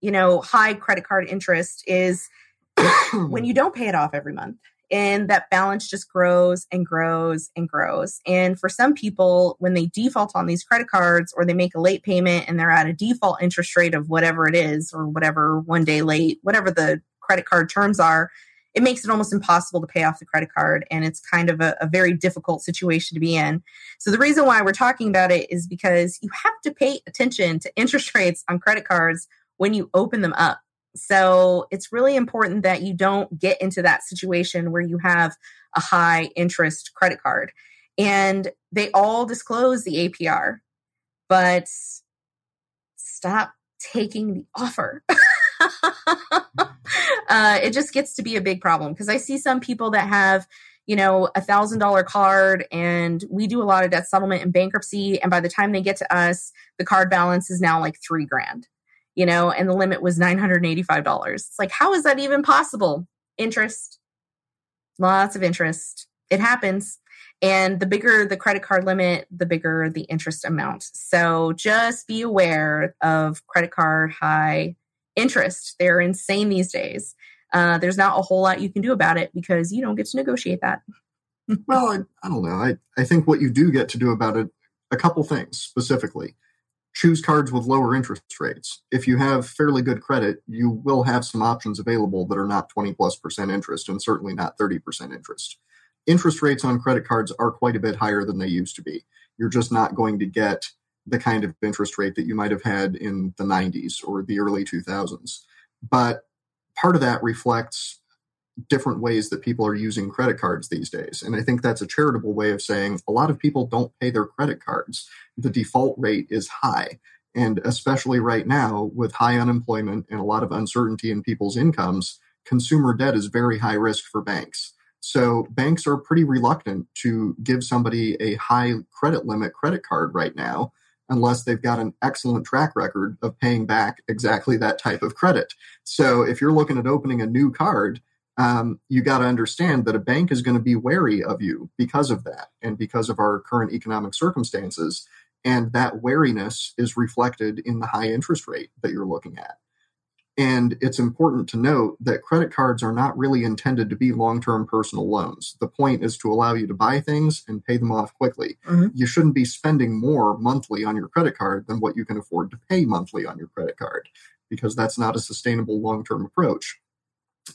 you know, high credit card interest is when you don't pay it off every month and that balance just grows and grows and grows. And for some people, when they default on these credit cards or they make a late payment and they're at a default interest rate of whatever it is or whatever one day late, whatever the credit card terms are, it makes it almost impossible to pay off the credit card. And it's kind of a, a, very difficult situation to be in. So, the reason why we're talking about it is because you have to pay attention to interest rates on credit cards when you open them up. So, it's really important that you don't get into that situation where you have a high interest credit card. And they all disclose the APR, but stop taking the offer. uh, it just gets to be a big problem because I see some people that have, you know, a thousand dollar card and we do a lot of debt settlement and bankruptcy. And by the time they get to us, the card balance is now like three grand, you know, and the limit was $985. It's like, how is that even possible? Interest, lots of interest. It happens. And the bigger the credit card limit, the bigger the interest amount. So just be aware of credit card high interest. They're insane these days. Uh, there's not a whole lot you can do about it because you don't get to negotiate that. well, I, I, don't know. I, I think what you do get to do about it, a couple things specifically. Choose cards with lower interest rates. If you have fairly good credit, you will have some options available that are not 20 plus percent interest and certainly not 30% interest. Interest rates on credit cards are quite a bit higher than they used to be. You're just not going to get the kind of interest rate that you might have had in the 90s or the early 2000s. But part of that reflects different ways that people are using credit cards these days. And I think that's a charitable way of saying a lot of people don't pay their credit cards. The default rate is high. And especially right now, with high unemployment and a lot of uncertainty in people's incomes, consumer debt is very high risk for banks. So banks are pretty reluctant to give somebody a high credit limit credit card right now unless they've got an excellent track record of paying back exactly that type of credit. So if you're looking at opening a new card, um, you got to understand that a bank is going to be wary of you because of that and because of our current economic circumstances. And that wariness is reflected in the high interest rate that you're looking at. And it's important to note that credit cards are not really intended to be long term personal loans. The point is to allow you to buy things and pay them off quickly. Mm-hmm. You shouldn't be spending more monthly on your credit card than what you can afford to pay monthly on your credit card, because that's not a sustainable long term approach.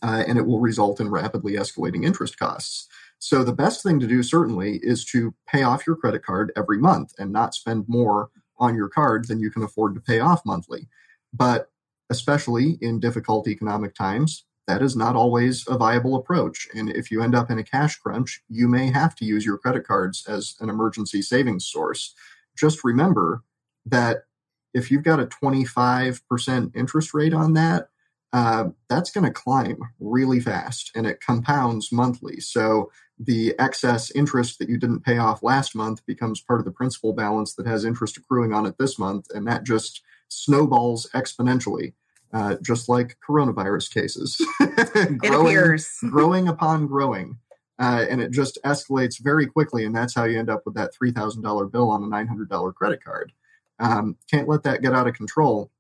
Uh, and it will result in rapidly escalating interest costs. So, the best thing to do, certainly, is to pay off your credit card every month and not spend more on your card than you can afford to pay off monthly. But especially in difficult economic times, that is not always a viable approach. And if you end up in a cash crunch, you may have to use your credit cards as an emergency savings source. Just remember that if you've got a 25% interest rate on that, uh, that's going to climb really fast and it compounds monthly. So the excess interest that you didn't pay off last month becomes part of the principal balance that has interest accruing on it this month. And that just snowballs exponentially, uh, just like coronavirus cases. growing, it appears. growing upon growing. Uh, and it just escalates very quickly. And that's how you end up with that $3,000 bill on a $900 credit card. Um, can't let that get out of control.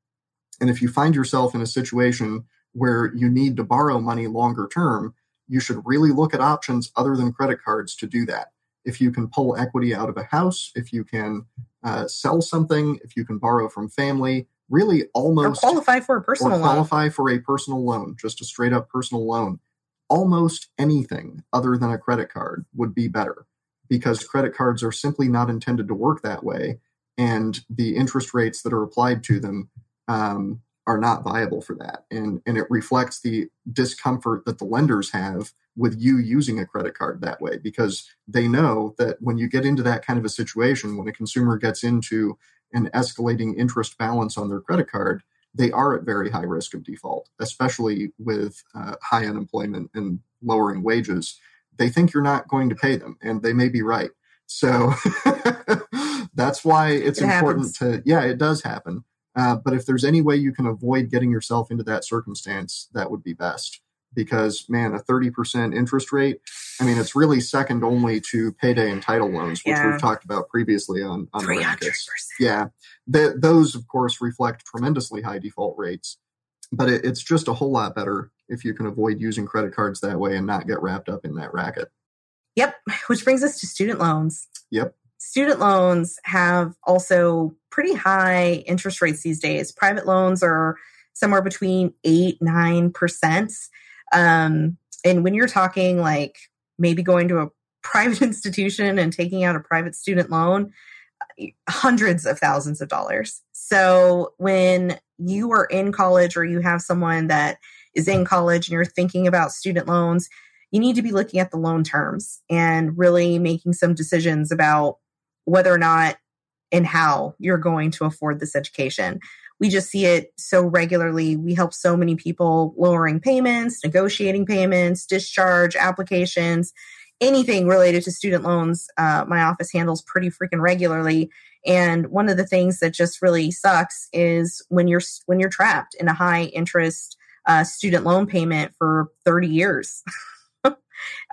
And if you find yourself in a situation where you need to borrow money longer term, you should really look at options other than credit cards to do that. If you can pull equity out of a house, if you can uh, sell something, if you can borrow from family, really almost or qualify for a personal or qualify loan. for a personal loan, just a straight up personal loan. Almost anything other than a credit card would be better because credit cards are simply not intended to work that way, and the interest rates that are applied to them um, are not viable for that. And, and it reflects the discomfort that the lenders have with you using a credit card that way because they know that when you get into that kind of a situation, when a consumer gets into an escalating interest balance on their credit card, they are at very high risk of default, especially with uh, high unemployment and lowering wages. They think you're not going to pay them, and they may be right. So that's why it's It important to, yeah, it does happen. Uh, but if there's any way you can avoid getting yourself into that circumstance, that would be best. Because, man, a 30% interest rate, I mean, it's really second only to payday and title loans, which Yeah. we've talked about previously on, on the Three hundred rackets. Yeah, th- those, of course, reflect tremendously high default rates. But it, it's just a whole lot better if you can avoid using credit cards that way and not get wrapped up in that racket. Yep. Which brings us to student loans. Yep. Student loans have also pretty high interest rates these days. Private loans are somewhere between eight, nine percent. Um, and when you're talking like maybe going to a private institution and taking out a private student loan, hundreds of thousands of dollars. So when you are in college or you have someone that is in college and you're thinking about student loans, you need to be looking at the loan terms and really making some decisions about whether or not and how you're going to afford this education. We just see it so regularly. We help so many people lowering payments, negotiating payments, discharge applications, anything related to student loans. Uh, my office handles pretty freaking regularly. And one of the things that just really sucks is when you're when you're trapped in a high interest uh, student loan payment for 30 years.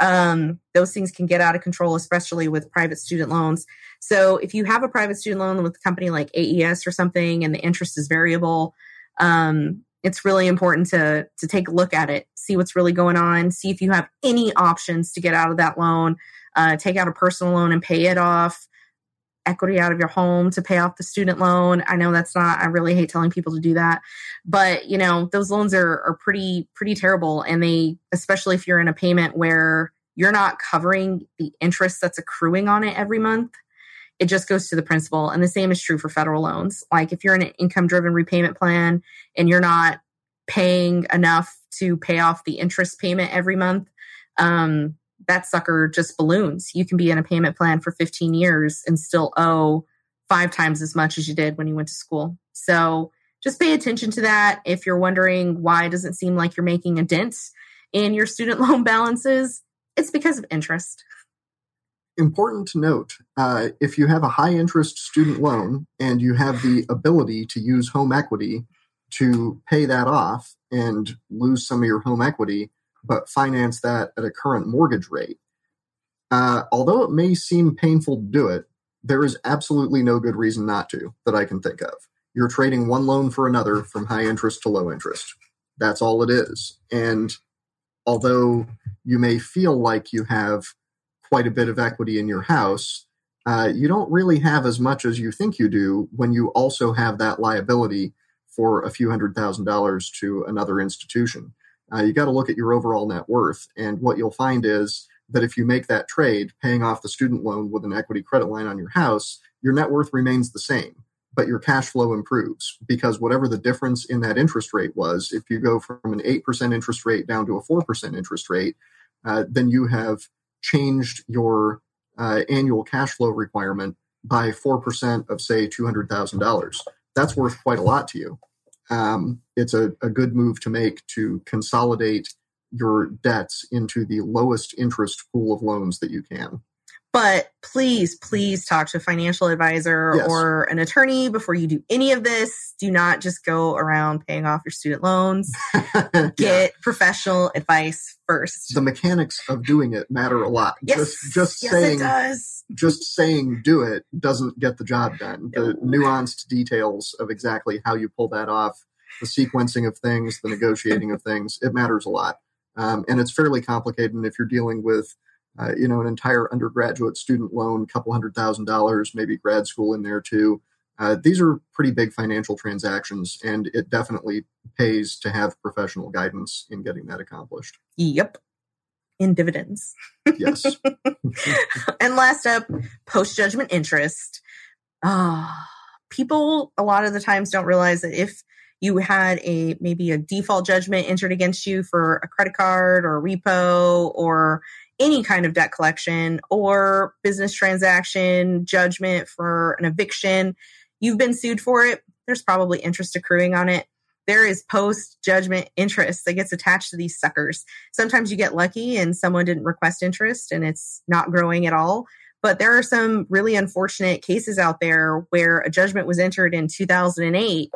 um, those things can get out of control, especially with private student loans. So if you have a private student loan with a company like AES or something, and the interest is variable, um, it's really important to to take a look at it, see what's really going on, see if you have any options to get out of that loan. Uh, take out a personal loan and pay it off. Equity out of your home to pay off the student loan. I know that's not. I really hate telling people to do that, but you know those loans are are pretty pretty terrible, and they especially if you're in a payment where you're not covering the interest that's accruing on it every month it just goes to the principal. And the same is true for federal loans. Like if you're in an income driven repayment plan and you're not paying enough to pay off the interest payment every month, um, that sucker just balloons. You can be in a payment plan for 15 years and still owe five times as much as you did when you went to school. So just pay attention to that. If you're wondering why it doesn't seem like you're making a dent in your student loan balances, it's because of interest. Important to note uh, if you have a high interest student loan and you have the ability to use home equity to pay that off and lose some of your home equity, but finance that at a current mortgage rate, uh, although it may seem painful to do it, there is absolutely no good reason not to that I can think of. You're trading one loan for another from high interest to low interest. That's all it is. And although you may feel like you have quite a bit of equity in your house, uh, you don't really have as much as you think you do when you also have that liability for a few hundred thousand dollars to another institution. Uh, you got to look at your overall net worth. And what you'll find is that if you make that trade, paying off the student loan with an equity credit line on your house, your net worth remains the same, but your cash flow improves because whatever the difference in that interest rate was, if you go from an 8% interest rate down to a 4% interest rate, uh, then you have changed your uh, annual cash flow requirement by 4% of, say, $200,000. That's worth quite a lot to you. Um, it's a, a good move to make to consolidate your debts into the lowest interest pool of loans that you can. But please, please talk to a financial advisor Yes. or an attorney before you do any of this. Do not just go around paying off your student loans. Yeah. Get professional advice first. the mechanics of doing it matter a lot. yes, Just just yes, saying it does. just saying do it doesn't get the job done. The No. nuanced details of exactly how you pull that off, the sequencing of things, the negotiating of things, it matters a lot. Um, and it's fairly complicated. And if you're dealing with, uh, you know, an entire undergraduate student loan, couple hundred thousand dollars, maybe grad school in there too, uh, these are pretty big financial transactions, and it definitely pays to have professional guidance in getting that accomplished. Yep. In dividends. Yes. and last up, post judgment interest. Ah, people a lot of the times don't realize that if you had a maybe a default judgment entered against you for a credit card or a repo or any kind of debt collection or business transaction judgment for an eviction, you've been sued for it, there's probably interest accruing on it. There is post judgment interest that gets attached to these suckers. Sometimes you get lucky and someone didn't request interest and it's not growing at all. But there are some really unfortunate cases out there where a judgment was entered in 2008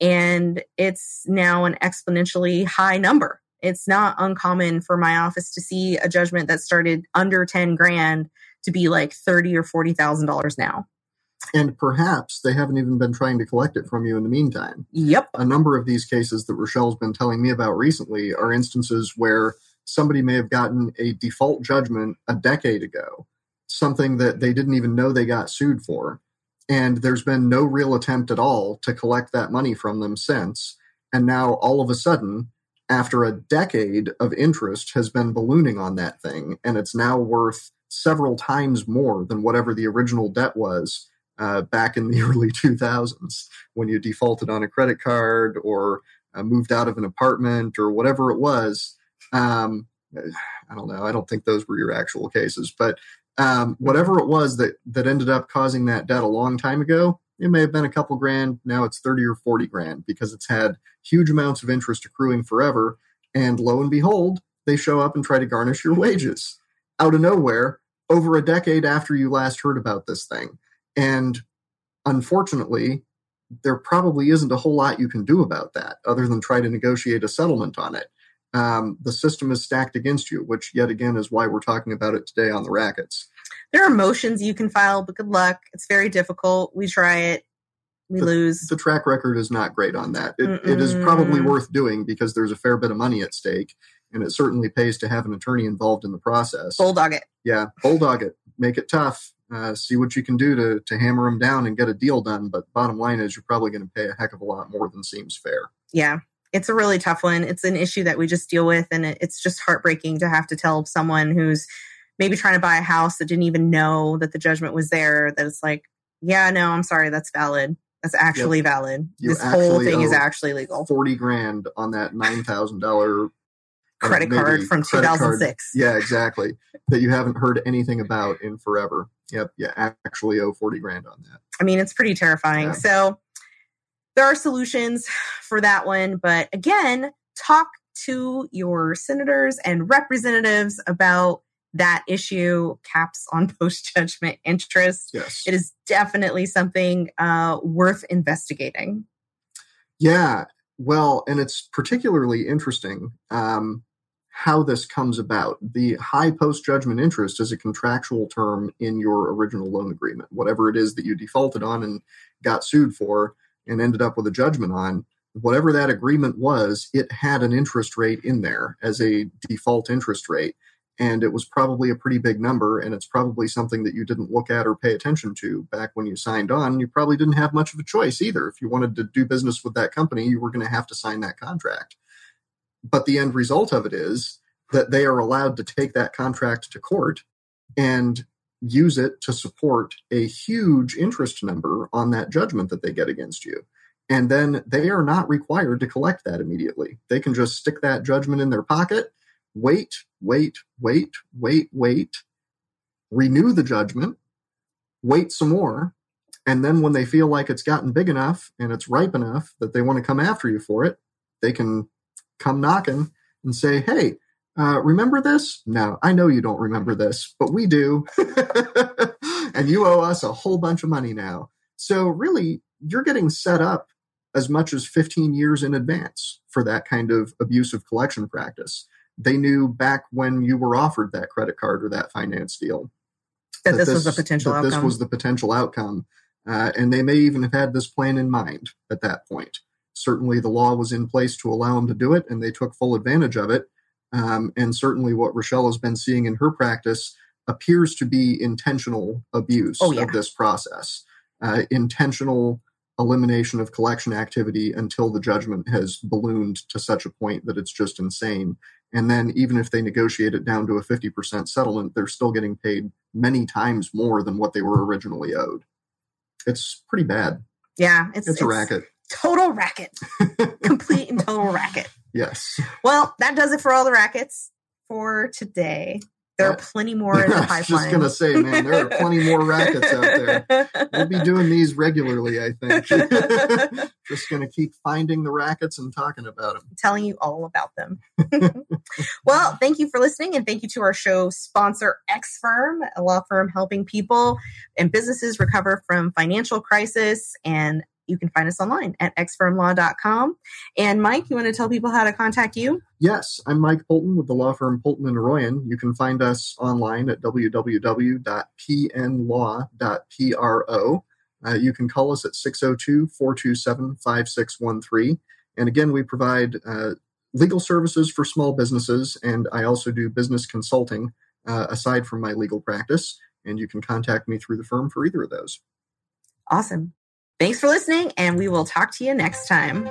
and it's now an exponentially high number. It's not uncommon for my office to see a judgment that started under 10 grand to be like 30 or $40,000 now. And perhaps they haven't even been trying to collect it from you in the meantime. Yep. A number of these cases that Rochelle's been telling me about recently are instances where somebody may have gotten a default judgment a decade ago, something that they didn't even know they got sued for. And there's been no real attempt at all to collect that money from them since. And now all of a sudden, after a decade of interest has been ballooning on that thing, and it's now worth several times more than whatever the original debt was uh, back in the early 2000s when you defaulted on a credit card or uh, moved out of an apartment or whatever it was. Um, I don't know. I don't think those were your actual cases, but um, whatever it was that that ended up causing that debt a long time ago, it may have been a couple grand. Now it's 30 or 40 grand because it's had huge amounts of interest accruing forever. And lo and behold, they show up and try to garnish your wages out of nowhere over a decade after you last heard about this thing. And unfortunately, there probably isn't a whole lot you can do about that other than try to negotiate a settlement on it. Um, the system is stacked against you, which yet again is why we're talking about it today on the rackets. There are motions you can file, but good luck. It's very difficult. We try it, we the, lose. The track record is not great on that. It, it is probably worth doing because there's a fair bit of money at stake, and it certainly pays to have an attorney involved in the process. Bulldog it. Yeah, bulldog it. Make it tough. Uh, see what you can do to to hammer them down and get a deal done. But bottom line is, you're probably going to pay a heck of a lot more than seems fair. Yeah, it's a really tough one. It's an issue that we just deal with, and it, it's just heartbreaking to have to tell someone who's maybe trying to buy a house that didn't even know that the judgment was there that it's like, yeah, no, I'm sorry, that's valid. That's actually yep. valid. You this whole thing is actually legal. Forty grand on that nine thousand dollar uh, credit card from 2006. Yeah, exactly. that you haven't heard anything about in forever. Yep. Yeah, actually owe 40 grand on that. I mean, it's pretty terrifying. Yeah. So there are solutions for that one. But again, talk to your senators and representatives about that issue caps on post judgment interest. Yes. It is definitely something uh, worth investigating. Yeah. Well, and it's particularly interesting um, how this comes about. The high post judgment interest is a contractual term in your original loan agreement. Whatever it is that you defaulted on and got sued for and ended up with a judgment on, whatever that agreement was, it had an interest rate in there as a default interest rate. And it was probably a pretty big number, and it's probably something that you didn't look at or pay attention to back when you signed on. You probably didn't have much of a choice either. If you wanted to do business with that company, you were going to have to sign that contract. But the end result of it is that they are allowed to take that contract to court and use it to support a huge interest number on that judgment that they get against you. And then they are not required to collect that immediately. They can just stick that judgment in their pocket, wait, wait, wait, wait, wait, renew the judgment, wait some more. And then when they feel like it's gotten big enough and it's ripe enough that they want to come after you for it, they can come knocking and say, hey, uh, remember this? No, I know you don't remember this, but we do. and you owe us a whole bunch of money now. So, really, you're getting set up as much as 15 years in advance for that kind of abusive collection practice. They knew back when you were offered that credit card or that finance deal that, that this, was the potential outcome. This was the potential outcome. Uh, and they may even have had this plan in mind at that point. Certainly, the law was in place to allow them to do it, and they took full advantage of it. Um, and certainly, what Rochelle has been seeing in her practice appears to be intentional abuse oh, yeah. of this process, uh, intentional elimination of collection activity until the judgment has ballooned to such a point that it's just insane. And then, even if they negotiate it down to a 50% settlement, they're still getting paid many times more than what they were originally owed. It's pretty bad. Yeah, it's, it's, it's a racket. Total racket. Complete and total racket. Yes. Well, that does it for all the rackets for today. There are plenty more in the I was just gonna say, man, there are plenty more rackets out there. We'll be doing these regularly, I think. just gonna keep finding the rackets and talking about them. telling you all about them. well, thank you for listening, and thank you to our show sponsor, X Firm, a law firm helping people and businesses recover from financial crisis. And you can find us online at xfirmlaw.com. And Mike, you want to tell people how to contact you? Yes, I'm Mike Polton with the law firm Polton and Royan. You can find us online at www.pnlaw.pro. Uh, you can call us at 602 427 5613. And again, we provide uh, legal services for small businesses, and I also do business consulting uh, aside from my legal practice. And you can contact me through the firm for either of those. Awesome. Thanks for listening, and we will talk to you next time.